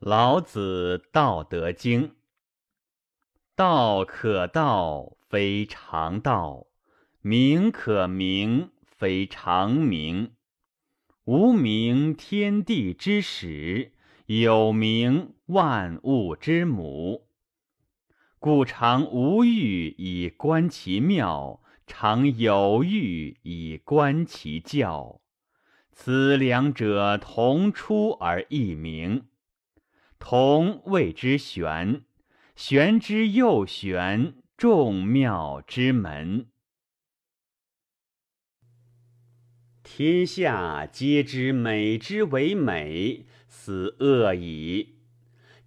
老子《道德经》：道可道，非常道；名可名，非常名。无名，天地之始；有名，万物之母。故常无欲，以观其妙；常有欲，以观其教。此两者，同出而异名。同谓之玄，玄之又玄，众妙之门。天下皆知美之为美，斯恶已；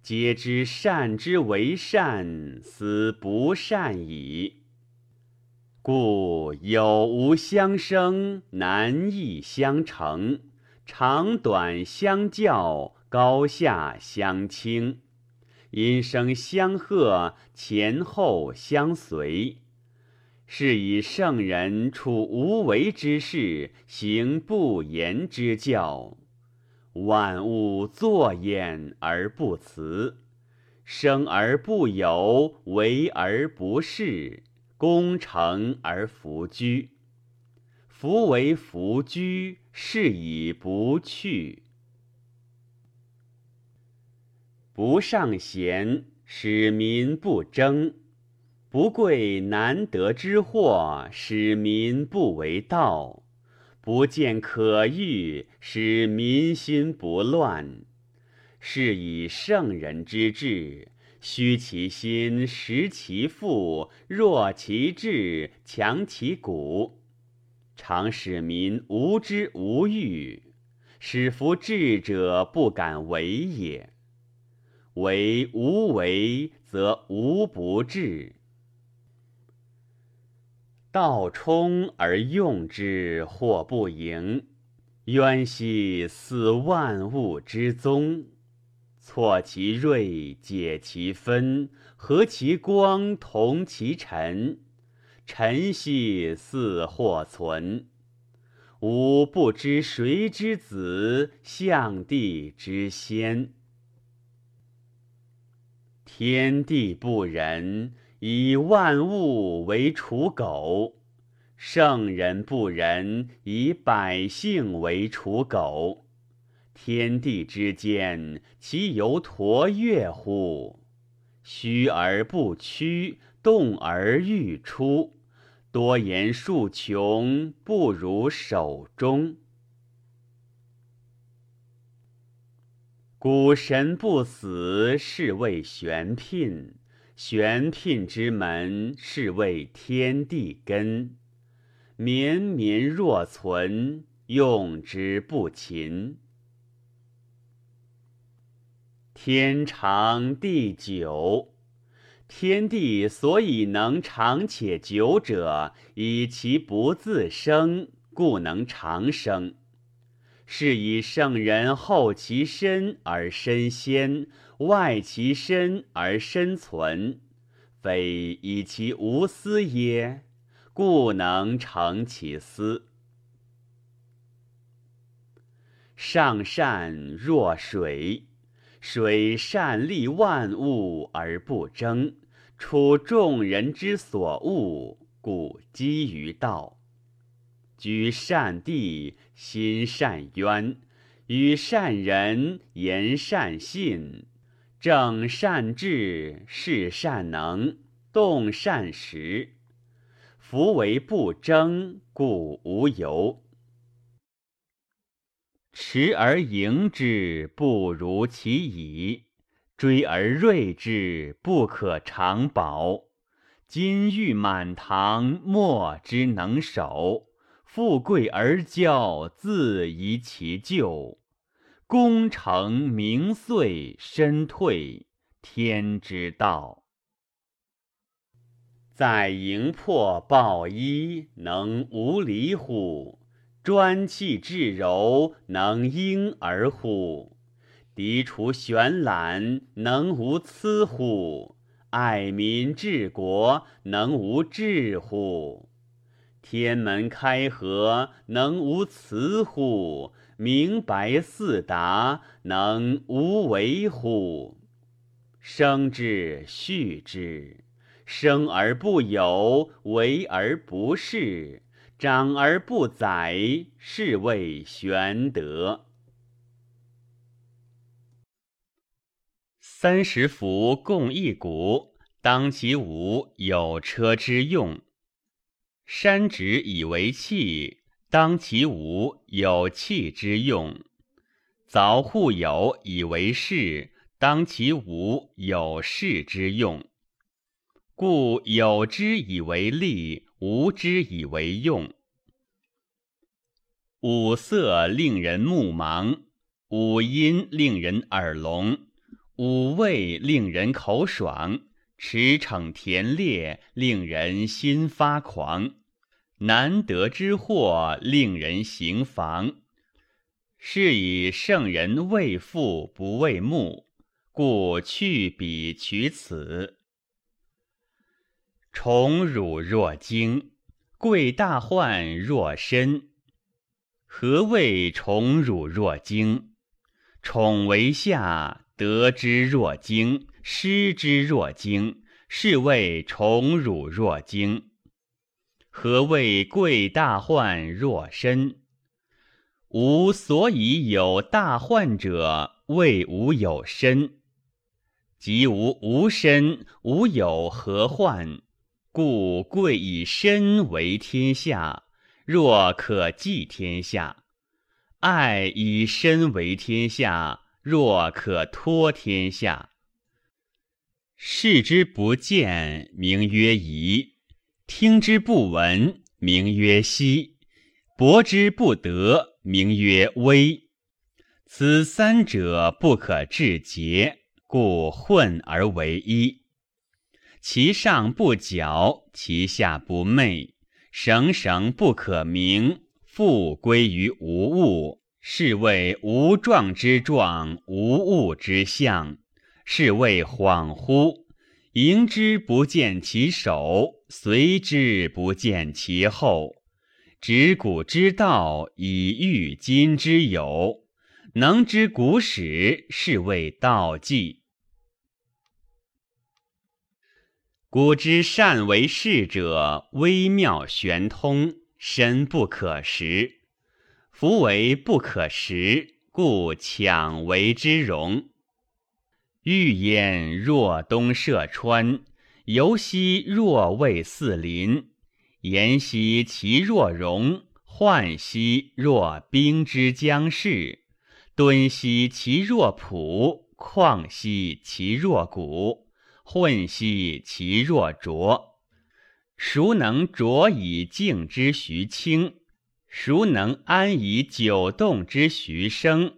皆知善之为善，斯不善已。故有无相生，难易相成，长短相较。高下相倾，音声相和，前后相随。是以圣人处无为之事，行不言之教。万物作焉而不辞，生而不有，为而不恃，功成而弗居。夫为弗居，是以不去。不尚贤，使民不争；不贵难得之货，使民不为盗；不见可欲，使民心不乱。是以圣人之治，虚其心，实其腹，弱其志，强其骨，常使民无知无欲，使夫智者不敢为也。为无为，则无不治。道冲而用之，或不盈。渊兮，似万物之宗。错其锐，解其分，和其光，同其尘。尘兮，似或存。吾不知谁之子，象帝之先。天地不仁，以万物为刍狗；圣人不仁，以百姓为刍狗。天地之间，其犹橐越乎？虚而不屈，动而欲出。多言数穷，不如守中。古神不死，是谓玄牝；玄牝之门，是谓天地根。绵绵若存，用之不勤。天长地久，天地所以能长且久者，以其不自生，故能长生。是以圣人后其身而身先，外其身而身存，非以其无私耶？故能成其私。上善若水，水善利万物而不争，处众人之所恶，故几于道。居善地，心善渊；与善人，言善信；正善治，事善能，动善时。夫为不争，故无尤。持而盈之，不如其已；追而锐之，不可长保。金玉满堂，莫之能守。富贵而骄，自遗其咎；功成名遂，身退，天之道。在营破抱衣，能无离乎？专气致柔，能婴儿乎？涤除玄览，能无疵乎？爱民治国，能无智乎？天门开合，能无雌乎？明白四达，能无为乎？生之，畜之。生而不有，为而不恃，长而不宰，是谓玄德。三十辐共一毂，当其无，有车之用。山直以为器，当其无，有器之用；凿户有以为室，当其无，有室之用。故有之以为利，无之以为用。五色令人目盲，五音令人耳聋，五味令人口爽。驰骋田猎，令人心发狂；难得之货，令人行妨。是以圣人为父不为目，故去彼取此。宠辱若惊，贵大患若身。何谓宠辱若惊？宠为下，得之若惊。失之若惊，是谓宠辱若惊。何谓贵大患若身？吾所以有大患者，谓吾有身。即无无身，吾有何患？故贵以身为天下，若可寄天下；爱以身为天下，若可托天下。视之不见，名曰夷；听之不闻，名曰希；博之不得，名曰微。此三者不可致诘，故混而为一。其上不矫，其下不昧，绳绳不可名，复归于无物，是谓无状之状，无物之象。是谓恍惚，迎之不见其首，随之不见其后。执古之道，以御今之有，能知古始，是谓道纪。古之善为士者，微妙玄通，深不可识。夫为不可识，故强为之容。欲焉若东涉川，犹兮若渭四邻。言兮其若戎，涣兮若兵之将士。敦兮其若朴，旷兮其若谷，混兮其若浊。孰能浊以静之徐清？孰能安以久动之徐生？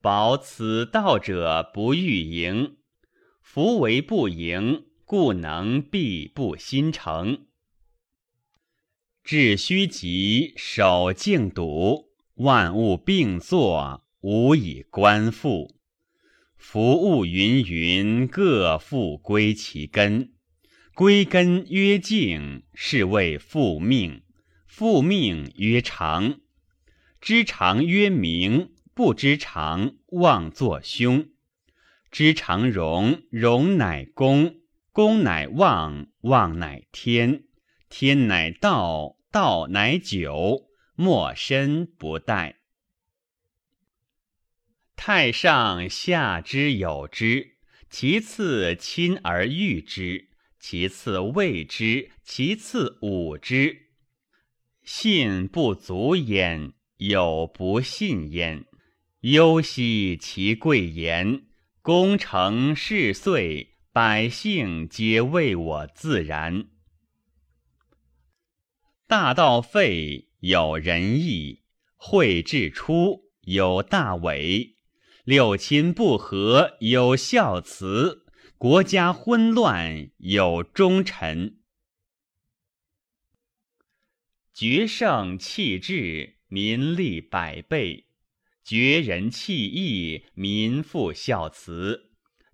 保此道者不欲盈，夫为不盈，故能必不心诚。致虚极，守静笃，万物并作，无以观复。夫物芸芸，各复归其根。归根曰静，是谓复命。复命曰长，知常曰明。不知常，妄作凶；知常容，容乃公，公乃旺，旺乃天，天乃道，道乃久，莫身不殆。太上下之有之，其次亲而誉之，其次畏之，其次侮之。信不足焉，有不信焉。忧兮其贵言，功成事遂，百姓皆为我自然。大道废，有仁义；惠至出，有大伪；六亲不和，有孝慈；国家昏乱，有忠臣。决胜气质，民利百倍。绝人弃义，民复孝慈；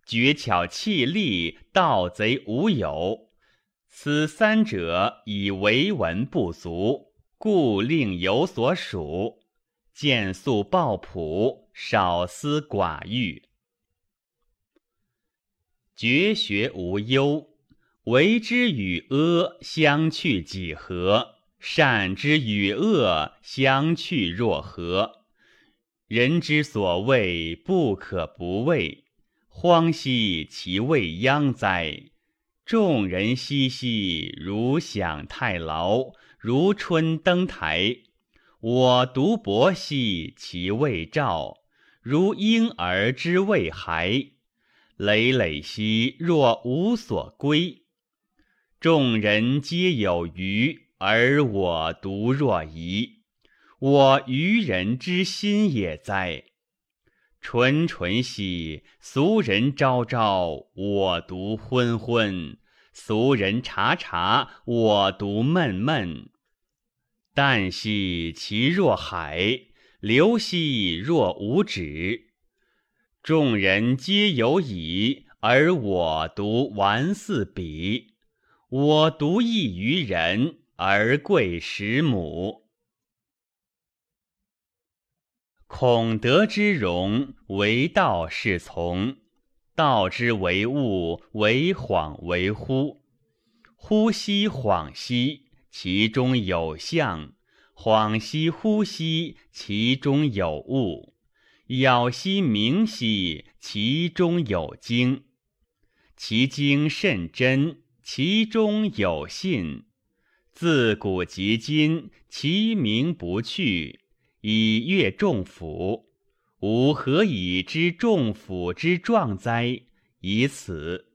绝巧弃利，盗贼无有。此三者以为文不足，故令有所属。见素抱朴，少思寡欲。绝学无忧，为之与阿相去几何？善之与恶相去若何？人之所谓不可不畏，荒兮其未央哉！众人熙熙，如享太牢，如春登台。我独泊兮其未兆，如婴儿之未孩。累累兮若无所归。众人皆有余。而我独若遗，我愚人之心也哉！纯纯兮，俗人昭昭，我独昏昏；俗人察察，我独闷闷。淡兮其若海，流兮若无止。众人皆有矣，而我独顽似彼。我独异于人。而贵十母，孔德之容，为道是从；道之为物，为恍为惚。惚兮恍兮，其中有象；恍兮惚兮，其中有物。杳兮明兮，其中有精。其精甚真，其中有信。自古及今，其名不去，以阅众甫。吾何以知众甫之壮哉？以此。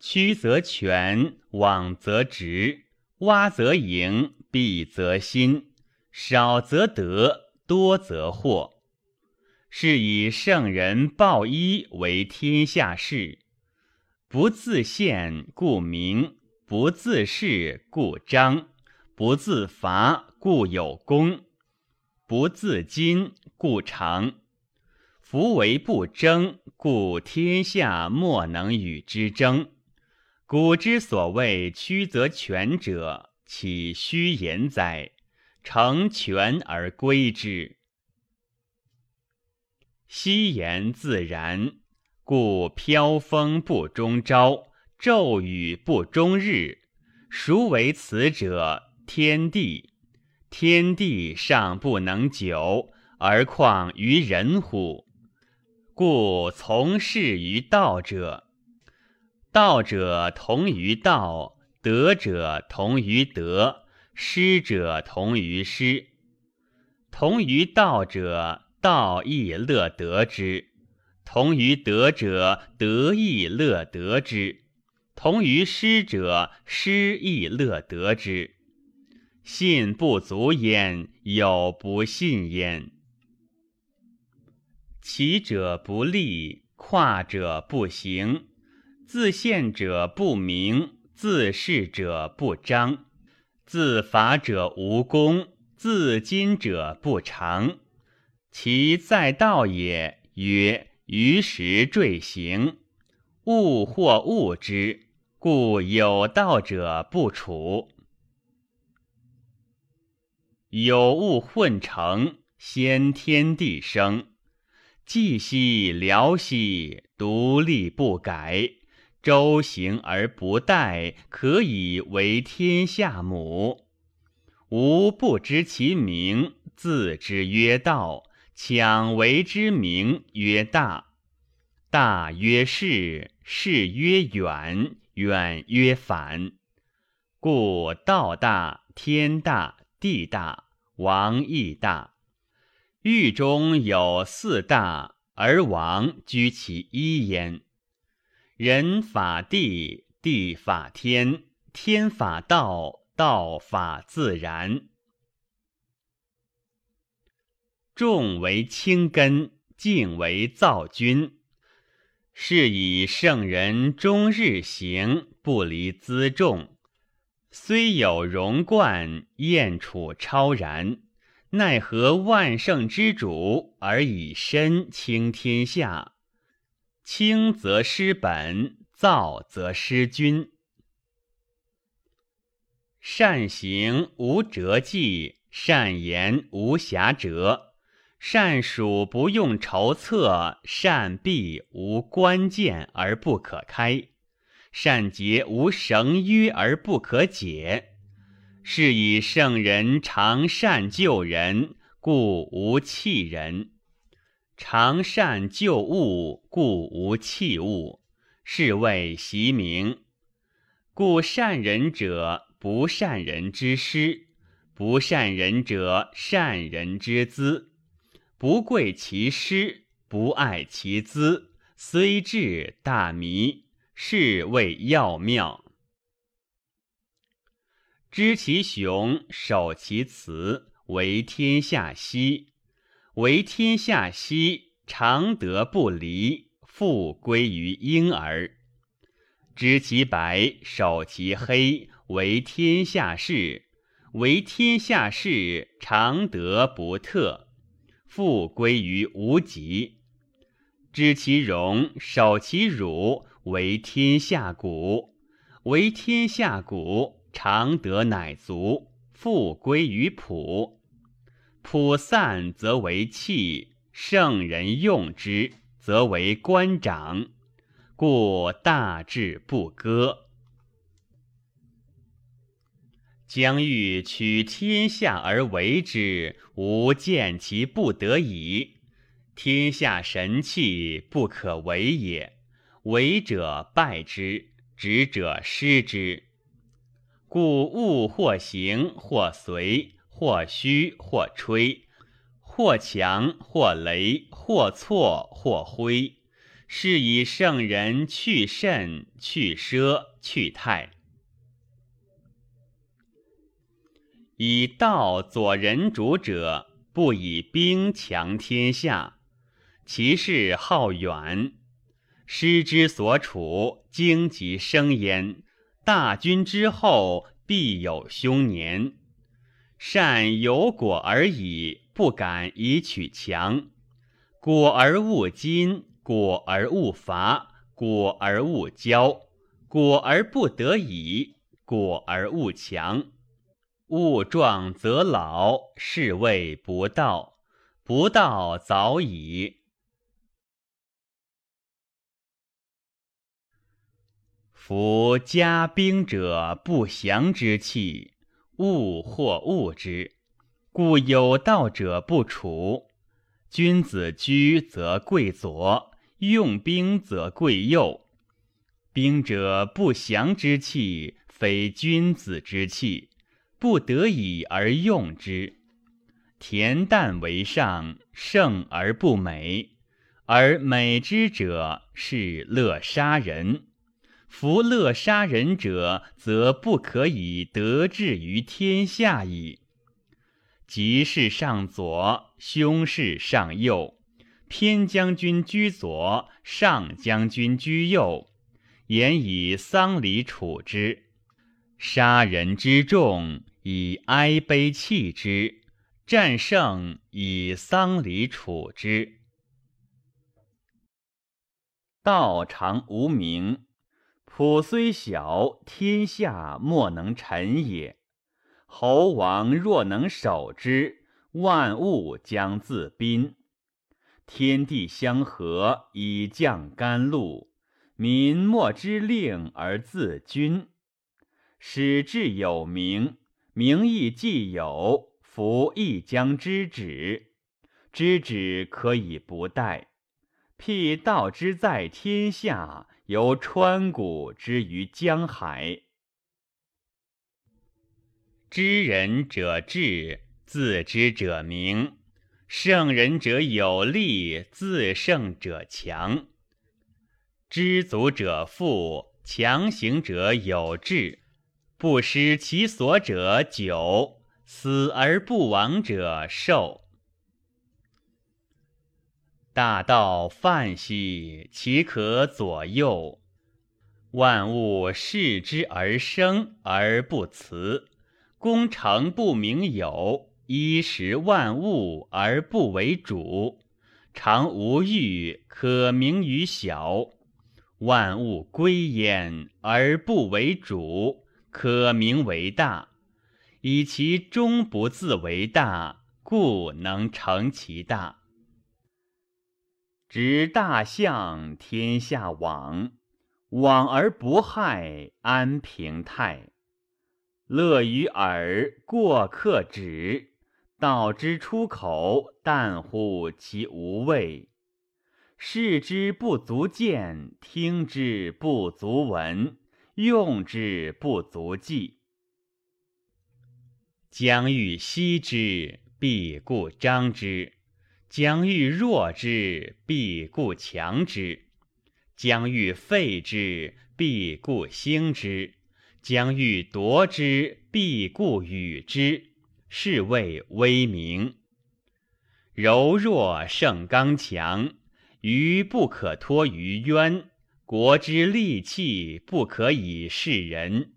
曲则全，枉则直，洼则盈，敝则新。少则得，多则惑。是以圣人抱一为天下事。不自见，故明；不自是，故彰；不自伐，故有功；不自矜，故长。夫为不争，故天下莫能与之争。古之所谓曲则全者，岂虚言哉？成全而归之。昔言自然。故飘风不终朝，骤雨不终日。孰为此者？天地。天地尚不能久，而况于人乎？故从事于道者，道者同于道，德者同于德，失者同于失。同于道者，道亦乐得之。同于德者，德亦乐得之；同于失者，失亦乐得之。信不足焉，有不信焉。起者不立，跨者不行，自见者不明，自是者不彰，自伐者无功，自矜者不长。其在道也，曰。于时坠行，物或物之，故有道者不处。有物混成，先天地生。寂兮寥兮，独立不改，周行而不殆，可以为天下母。吾不知其名，自之曰道。强为之名曰大，大曰是，是曰远，远曰反。故道大，天大，地大，王亦大。狱中有四大，而王居其一焉。人法地，地法天，天法道，道法自然。重为轻根，静为躁君。是以圣人终日行，不离辎重。虽有荣冠，燕处超然，奈何万圣之主而以身轻天下？轻则失本，躁则失君。善行无辙迹，善言无瑕谪。善属不用筹策，善闭无关键而不可开，善结无绳约而不可解。是以圣人常善救人，故无弃人；常善救物，故无弃物。是谓习名。故善人者，不善人之师；不善人者，善人之资。不贵其师，不爱其资，虽智大迷，是谓要妙。知其雄，守其雌，为天下溪。为天下溪，常德不离，复归于婴儿。知其白，守其黑，为天下事。为天下事，常德不特，复归于无极。知其荣，守其辱，为天下谷。为天下谷。常德乃足，复归于朴。朴散则为器，圣人用之，则为官长。故大智不割。将欲取天下而为之，吾见其不得已。天下神器，不可为也。为者败之，执者失之。故物或行或随，或虚或吹，或强或雷，或错或灰。是以圣人去甚，去奢，去泰。以道佐人主者，不以兵强天下。其事好远，师之所处，荆棘生焉。大军之后必有凶年，善有果而已，不敢以取强。果而勿矜，果而勿伐，果而勿骄，果而不得已，果而勿强。物壮则老，是谓不道。不道早已。夫加兵者，不祥之气，物或物之，故有道者不处。君子居则贵左，用兵则贵右。兵者，不祥之气，非君子之气，不得已而用之。恬淡为上，胜而不美，而美之者是乐杀人。夫乐杀人者，则不可以得志于天下矣。吉事上左，凶事上右，偏将军居左，上将军居右，言以丧礼处之。杀人之众，以哀悲弃之；战胜，以丧礼处之。道常无名。朴虽小，天下莫能臣也。侯王若能守之，万物将自宾。天地相合，以降甘露；民莫之令而自君。使至有名，名亦既有，夫亦将知止。知止可以不殆。辟道之在天下。由川谷之于江海，知人者智，自知者明；胜人者有力，自胜者强。知足者富，强行者有志，不失其所者久，死而不亡者寿。大道泛兮，其可左右？万物视之而生而不辞，功成不名有，衣食万物而不为主。常无欲，可名于小。万物归焉而不为主，可名为大。以其终不自为大，故能成其大。执大象，天下往，往而不害，安平泰。乐于耳，过客止。道之出口，淡乎其无味。视之不足见，听之不足闻，用之不足记。将欲息之，必固张之；将欲弱之，必固强之；将欲废之，必固兴之；将欲夺之，必固与之。是谓威名。柔弱胜刚强，愚不可托于渊。国之利器，不可以示人。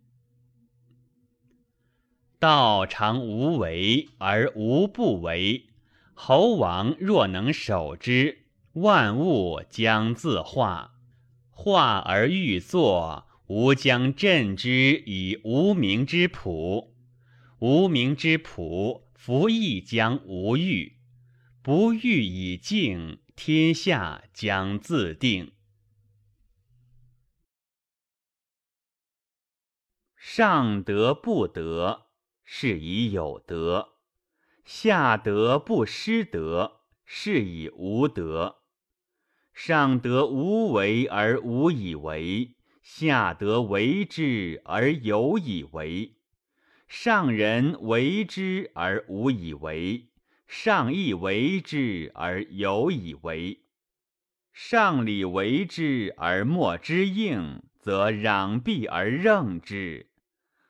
道常无为而无不为。侯王若能守之，万物将自化。化而欲作，吾将镇之以无名之朴。无名之朴，夫亦将无欲；不欲以静，天下将自定。上德不德，是以有德；下德不失德，是以无德。上德无为而无以为，下德为之而有以为。上人为之而无以为，上义为之而有以为。上礼为之而莫之应，则攘臂而任之。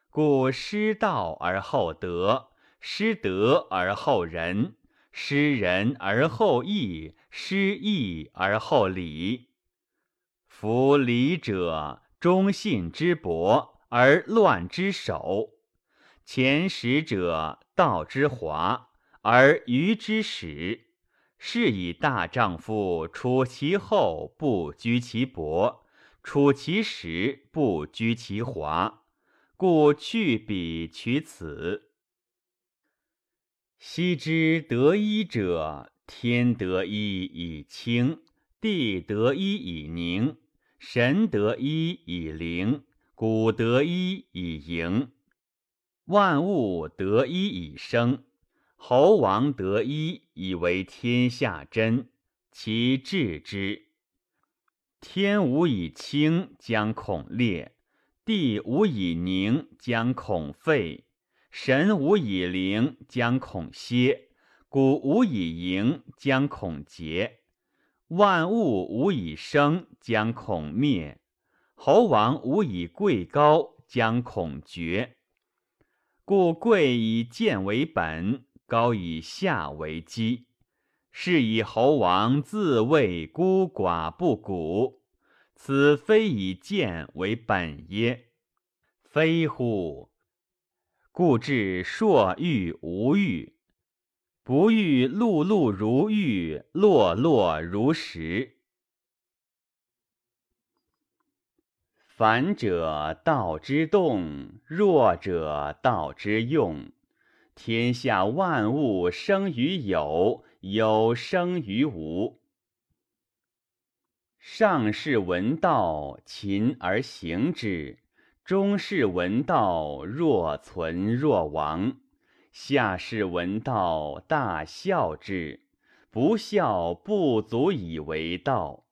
故失道而后德，失德而后仁，失仁而后义，失义而后礼。夫礼者，忠信之薄而乱之首。前识者道之华，而愚之始。是以大丈夫处其厚，不居其薄；处其实，不居其华。故去彼取此。昔之得一者，天得一以清，地得一以宁，神得一以灵，谷得一以盈。万物得一以生，侯王得一以为天下真，其治之。天无以清，将恐裂；地无以宁，将恐废；神无以灵，将恐歇；谷无以盈，将恐竭；万物无以生，将恐灭；侯王无以贵高，将恐绝。故贵以贱为本，高以下为基。是以侯王自谓孤寡不古，此非以贱为本耶？非乎？故至朔欲无欲，不欲碌碌如玉，落落如石。凡者，道之动；弱者，道之用。天下万物生于有，有生于无。上士闻道，勤而行之；中士闻道，若存若亡；下士闻道，大笑之。不笑，不足以为道。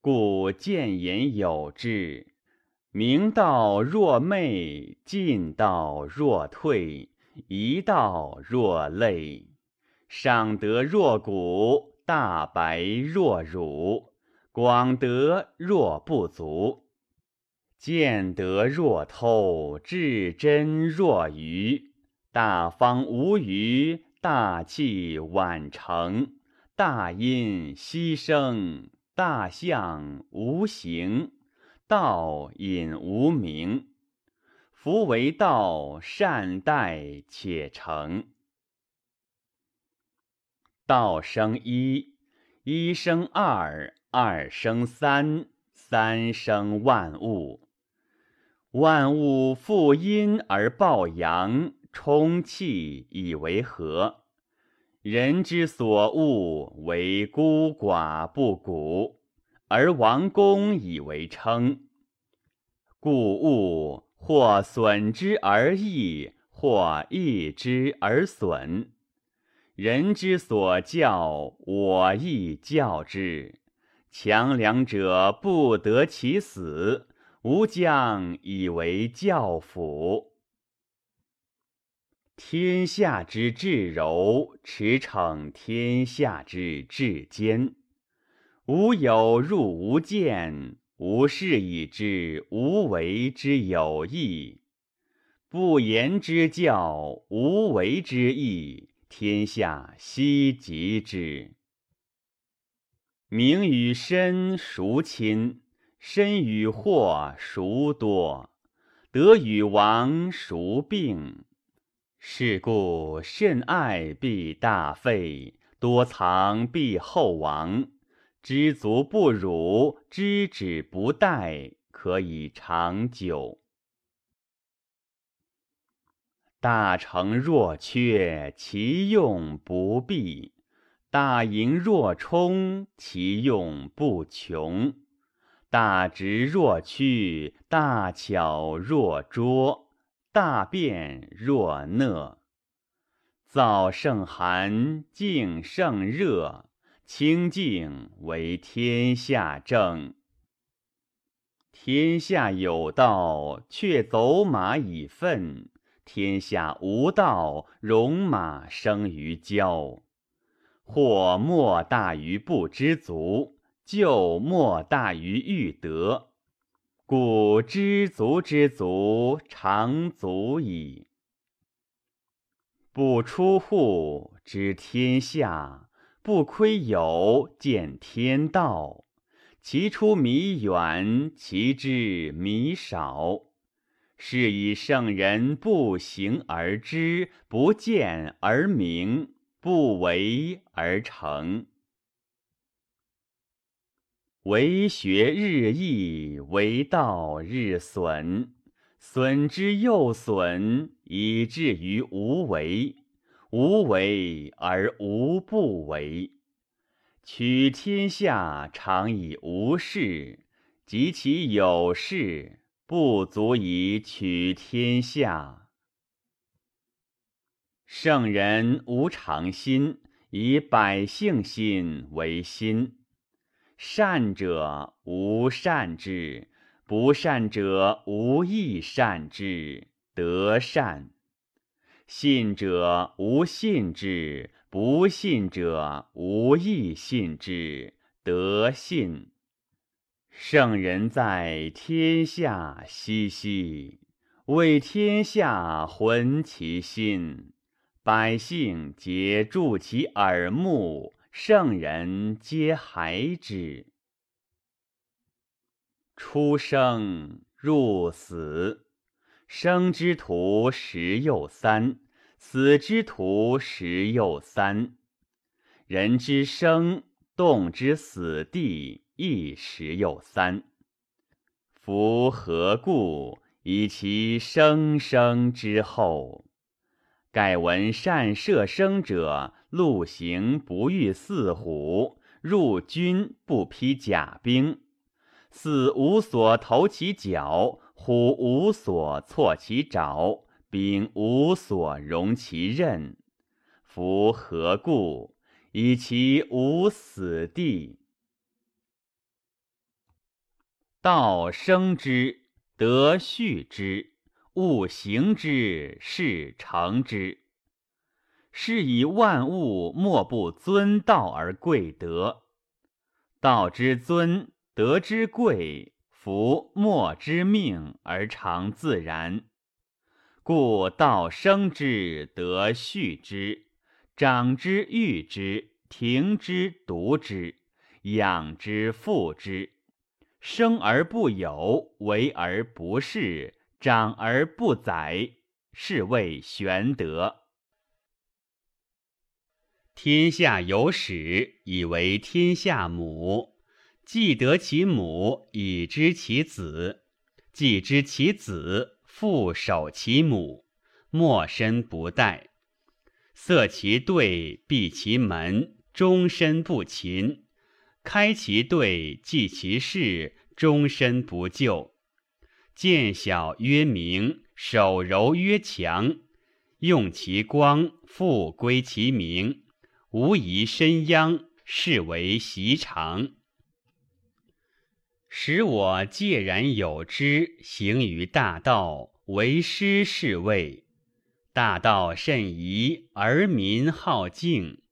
故见言有之。明道若昧，进道若退，一道若累。上德若谷，大白若辱，广德若不足。见德若偷，至真若愚。大方无余，大器晚成，大音希声，大象无形。道隐无名，夫为道，善待且成。道生一，一生二，二生三，三生万物。万物负阴而抱阳，充气以为和。人之所恶，为孤寡不古，而王公以为称。故物或损之而益，或益之而损。人之所教，我亦教之。强梁者不得其死。吾将以为教辅。天下之至柔，驰骋天下之至坚。吾有入无间，吾事以知无为之有益。不言之教，无为之义，天下希及之。名与身孰亲？身与祸孰多？德与亡孰病？是故甚爱必大费，多藏必厚亡。知足不辱，知止不殆，可以长久。大成若缺，其用不弊；大盈若冲，其用不穷。大直若屈，大巧若拙，大辩若讷。燥胜寒，静胜热，清静为天下正。天下有道，却走马以粪；天下无道，戎马生于郊。或莫大于不知足。就莫大于欲得，故知足之足，常足矣。不出户，知天下；不窥牖，见天道。其出弥远，其知弥少。是以圣人不行而知，不见而明，不为而成。为学日益，为道日损，损之又损，以至于无为。无为而无不为。取天下常以无事，及其有事，不足以取天下。圣人无常心，以百姓心为心。善者无善之，不善者无亦善之，得善；信者无信之，不信者无亦信之，得信。圣人在天下熙熙，为天下浑其心，百姓皆助其耳目。圣人皆孩之。出生入死，生之徒十又三，死之徒十又三。人之生，动之死地亦十又三。夫何故？以其生生之后。盖闻善射生者，陆行不遇四虎；入军不披甲兵。四无所投其脚，虎无所挫其爪，兵无所容其刃。夫何故？以其无死地。道生之，德畜之。物行之，事成之。是以万物莫不尊道而贵德。道之尊，德之贵，夫莫之命而常自然。故道生之，德畜之，长之育之，庭之独之，养之覆之。生而不有，为而不恃。长而不宰，是谓玄德。天下有始，以为天下母；既得其母，以知其子；既知其子，复守其母，莫身不殆。塞其兑，闭其门，终身不勤；开其兑，济其事，终身不救。见小曰明，手柔曰强。用其光，复归其明，无疑身殃，是为习常。使我介然有之，行于大道，为师是谓。大道甚夷，而民好径。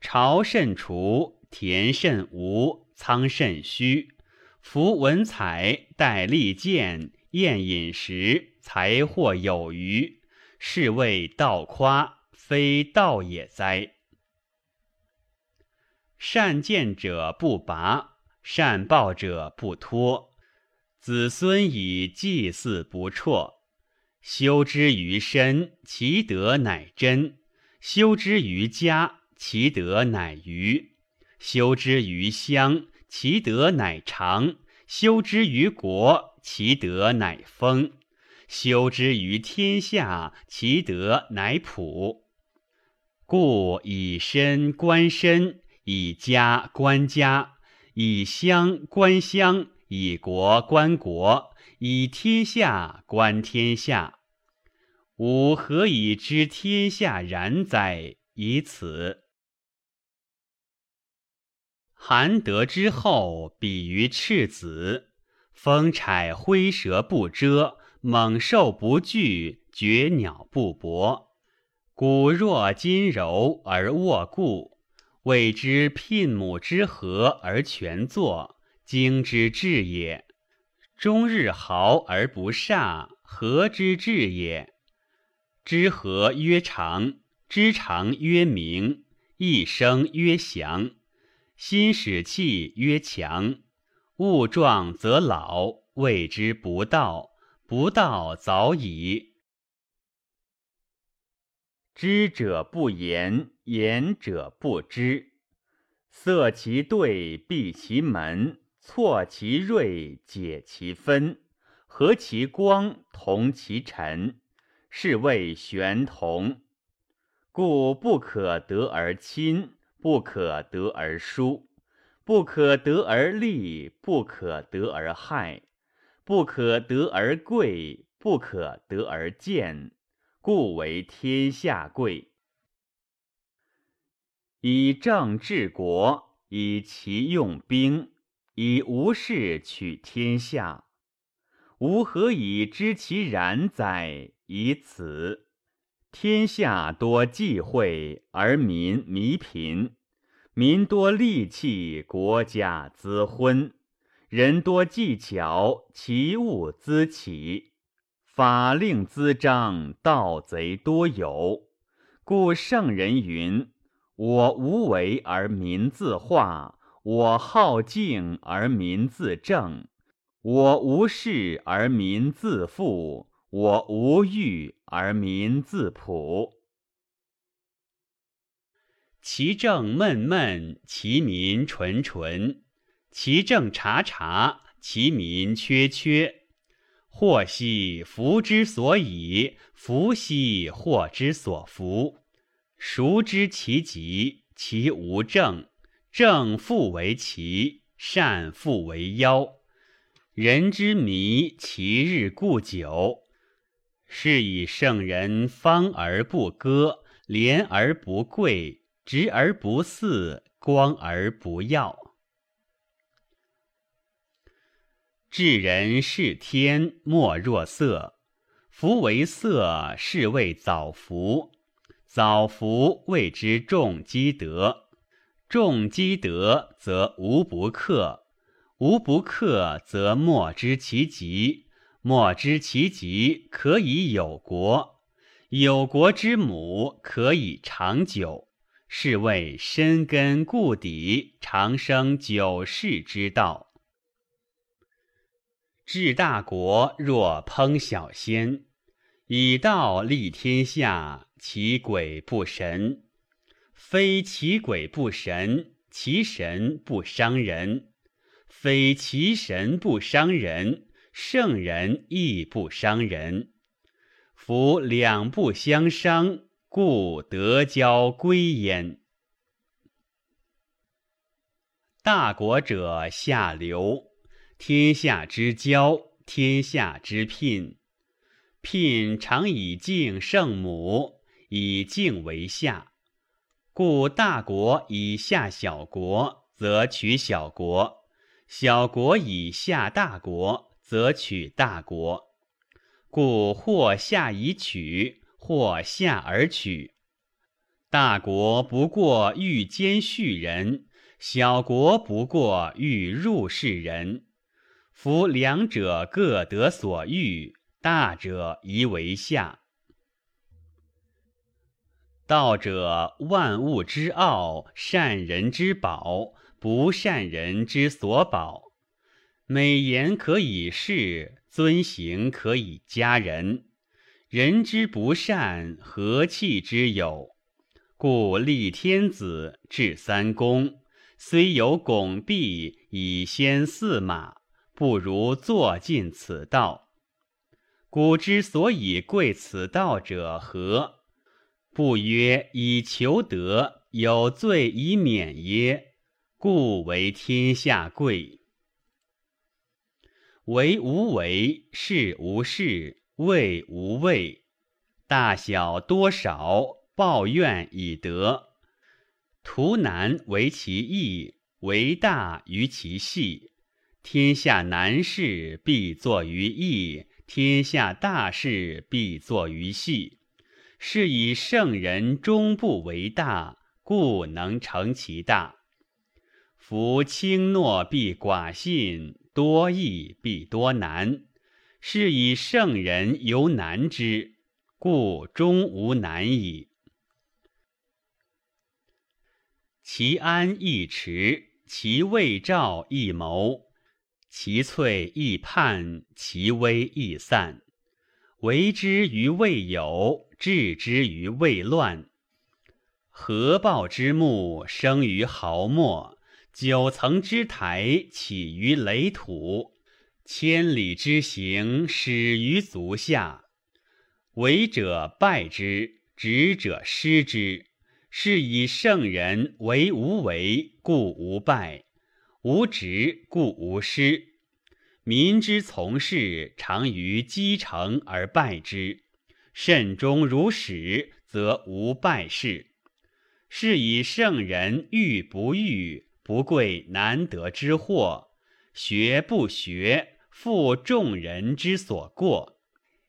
朝甚除，田甚无，仓甚虚。夫文采，戴利剑，宴饮食，财货有余。是谓道夸，非道也哉？善见者不拔，善报者不脱。子孙以祭祀不辍。修之于身，其德乃真；修之于家，其德乃余；修之于乡，其德乃长；修之于国，其德乃丰。修之于天下，其德乃普。故以身观身，以家观家，以乡观乡，以国观国，以天下观天下。吾何以知天下然哉？以此。韩德之后，比于赤子，风采挥蛇不遮。猛兽不惧，绝鸟不搏。骨若筋柔而握固，谓之牝母之和而全作，精之至也。终日豪而不煞，和之至也。知和曰长，知长曰明，一生曰祥，心使气曰强。物壮则老，谓之不道。不道早已。知者不言，言者不知。塞其兑，闭其门，错其锐，解其分，和其光，同其尘，是谓玄同。故不可得而亲，不可得而疏，不可得而利，不可得而害。不可得而贵，不可得而贱，故为天下贵。以政治国，以其用兵，以无事取天下。吾何以知其然哉？以此。天下多忌讳，而民弥贫；民多利器，国家滋昏。人多技巧，其物滋起；法令滋章，盗贼多有。故圣人云：“我无为而民自化，我好静而民自正，我无事而民自富，我无欲而民自朴。”其政闷闷，其民淳淳。其政察察，其民缺缺。祸兮福之所倚，福兮祸之所伏。孰知其极？其无正。正复为奇，善复为妖。人之迷，其日固久。是以圣人方而不割，廉而不贵，直而不肆，光而不耀。治人是天，莫若色。夫为色，是谓早福。早福谓之重积德。重积德，则无不克；无不克，则莫知其极。莫知其极，可以有国。有国之母，可以长久。是谓深根固底，长生久视之道。治大国若烹小鲜，以道立天下，其鬼不神；非其鬼不神，其神不伤人；非其神不伤人，圣人亦不伤人。夫两不相伤，故得交归焉。大国者下流，天下之交，天下之聘。聘常以敬圣母，以敬为下。故大国以下小国，则取小国；小国以下大国，则取大国。故或下以取，或下而取。大国不过欲兼畜人，小国不过欲入室人。夫两者各得所欲。大者宜为下。道者，万物之奥，善人之宝，不善人之所宝。美言可以世，尊行可以加人。人之不善，何气之有？故立天子，制三公，虽有拱璧以先驷马，不如坐尽此道。古之所以贵此道者何？不曰以求得，有罪以免耶？故为天下贵。为无为，事无事，位无畏，大小多少，抱怨以得。图难为其易，为大于其细。天下难事，必作于易。天下大事必作于细，是以圣人终不为大，故能成其大。夫轻诺必寡信，多易必多难，是以圣人犹难之，故终无难矣。其安易持，其未兆易谋。其脆易叛，其微易散。为之于未有，治之于未乱。合抱之木，生于毫末；九层之台，起于垒土；千里之行，始于足下。为者败之，执者失之。是以圣人为无为，故无败。无执故无失，民之从事常于积成而败之，慎终如始，则无败事。是以圣人欲不欲，不贵难得之货；学不学，负众人之所过，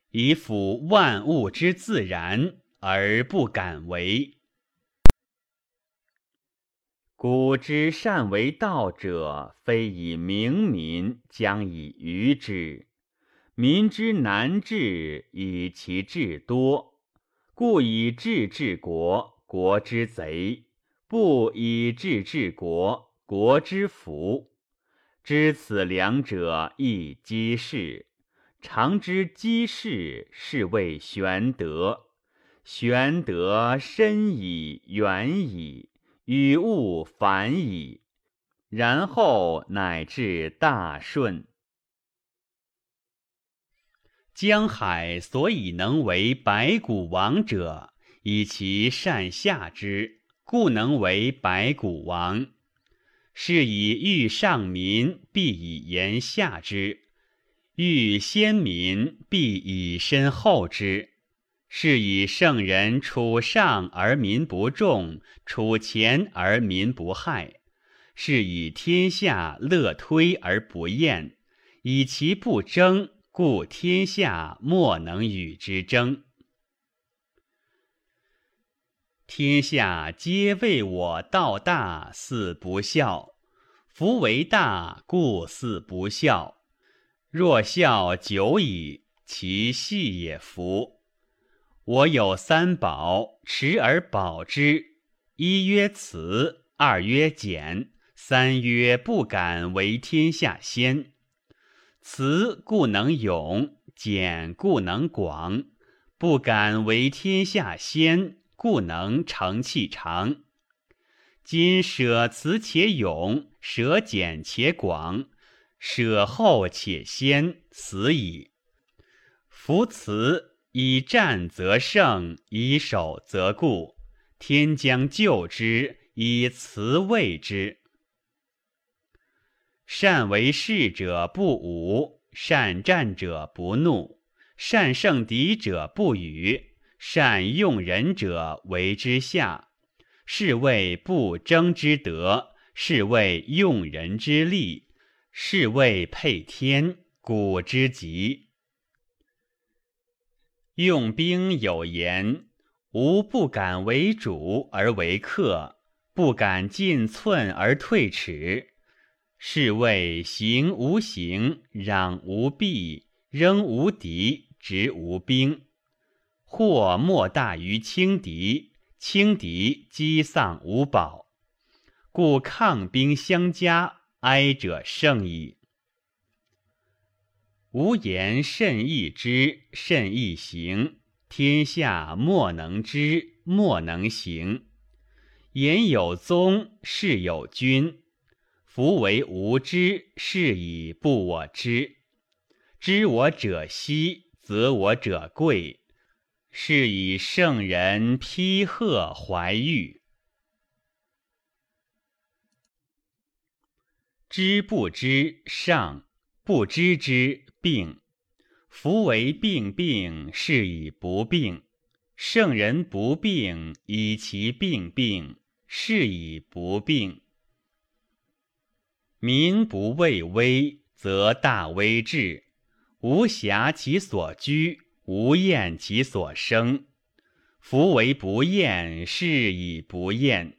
以辅万物之自然，而不敢为。古之善为道者，非以明民，将以愚之。民之难治，以其智多；故以智治国，国之贼；不以智治国，国之福。知此两者，亦稽事。常知稽事，是谓玄德。玄德深矣，远矣。与物反矣，然后乃至大顺。江海所以能为百谷王者，以其善下之，故能为百谷王。是以欲上民，必以言下之；欲先民，必以身后之。是以圣人处上而民不重，处前而民不害。是以天下乐推而不厌，以其不争，故天下莫能与之争。天下皆谓我道大，似不孝。夫为大，故似不孝。若孝久矣，其细也夫。我有三宝，持而保之：一曰慈，二曰俭，三曰不敢为天下先。慈故能勇，俭故能广，不敢为天下先，故能成器长。今舍慈且勇，舍俭且广，舍后且先，死矣。夫辞以战则胜，以守则固。天将救之，以辞卫之。善为士者不武，善战者不怒，善胜敌者不语，善用人者为之下。是谓不争之德，是谓用人之力，是谓配天古之极。用兵有言：吾不敢为主而为客，不敢进寸而退尺。是谓行无形，攘无弊，仍无敌，执无兵。祸莫大于轻敌，轻敌积丧无宝。故抗兵相加，哀者胜矣。无言甚易知，甚易行。天下莫能知，莫能行。言有宗，事有君。夫为无知，是以不我知；知我者希，则我者贵。是以圣人披贺怀玉。知不知，上；不知之，病。夫为病病，是以不病。圣人不病，以其病病，是以不病。民不畏威，则大威至；无暇其所居，无厌其所生。夫为不厌，是以不厌。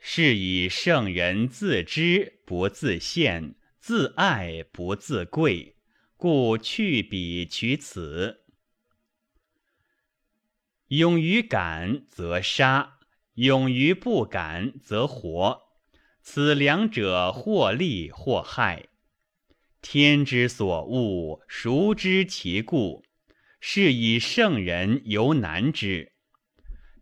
是以圣人自知不自见，自爱不自贵，故去彼取此。勇于敢则杀，勇于不敢则活。此两者，或利或害。天之所恶，孰知其故？是以圣人犹难之。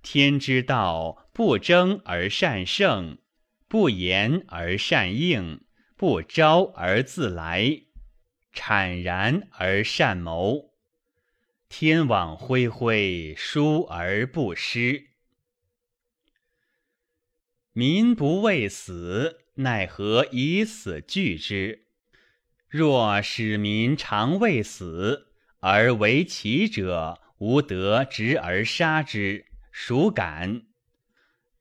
天之道，不争而善胜，不言而善应，不招而自来，坦然而善谋。天网恢恢，疏而不失。民不畏死，奈何以死惧之？若使民常畏死，而为其者无得执而杀之，孰敢？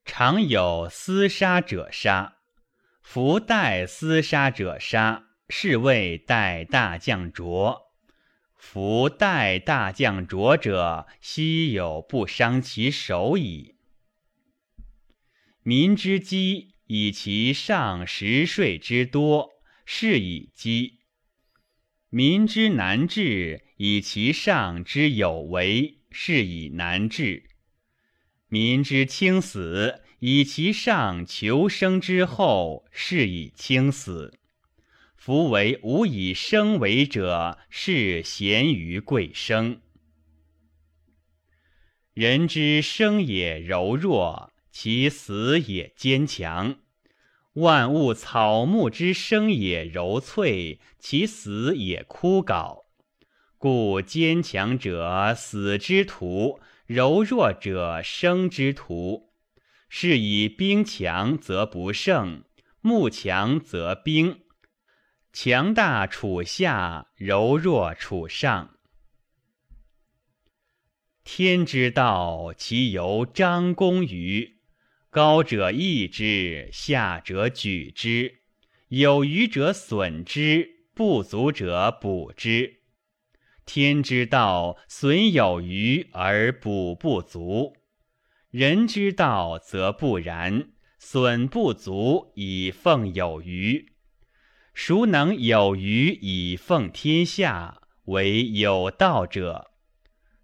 常有厮杀者杀，夫待厮杀者杀，是谓待大将浊。夫待大将浊者，悉有不伤其手矣。民之饥，以其上食税之多，是以饥；民之难治，以其上之有为，是以难治；民之轻死，以其上求生之后，是以轻死。夫为无以生为者，是贤于贵生。人之生也柔弱。其死也坚强，万物草木之生也柔脆，其死也枯槁。故坚强者死之徒，柔弱者生之徒。是以兵强则不胜，木强则兵。强大处下，柔弱处上。天之道，其由张弓于。高者抑之，下者举之；有余者损之，不足者补之。天之道，损有余而补不足；人之道则不然，损不足以奉有余。孰能有余以奉天下？为有道者。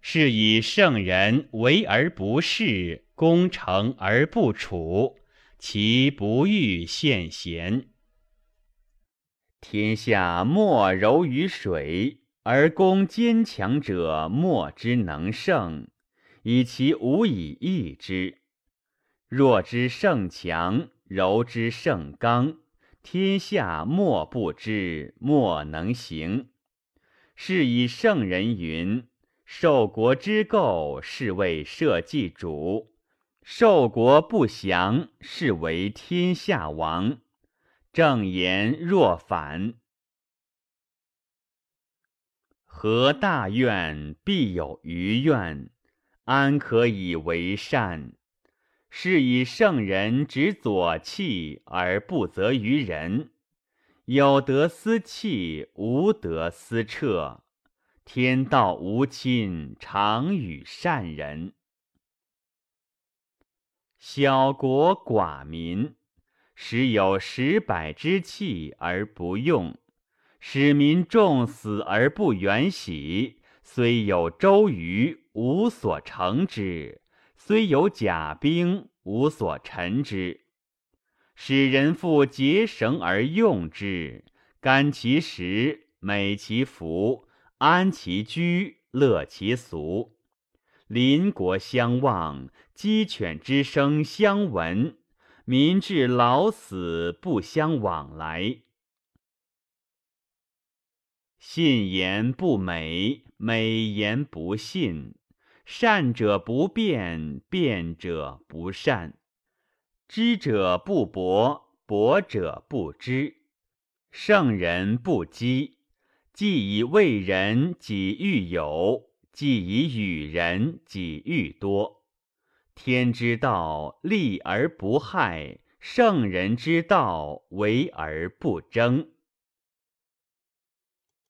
是以圣人为而不恃，功成而不处，其不欲献贤。天下莫柔于水，而攻坚强者莫之能胜，以其无以易之。弱之胜强，柔之胜刚，天下莫不知，莫能行。是以圣人云：“受国之垢，是为社稷主；受国不祥，是为天下王。”正言若反。何大怨，必有余怨，安可以为善？是以圣人执左契而不责于人。有德思气，无德思彻。天道无亲，常与善人。小国寡民，时有十百之器而不用，使民众死而不远徙。虽有周瑜，无所成之；虽有甲兵，无所陈之。使人复结绳而用之，甘其食，美其服，安其居，乐其俗。邻国相望，鸡犬之声相闻，民至老死不相往来。信言不美，美言不信。善者不辩，辩者不善。知者不博，博者不知。圣人不积，既以为人，己欲有；既以与人，己欲多。天之道，利而不害；圣人之道，为而不争。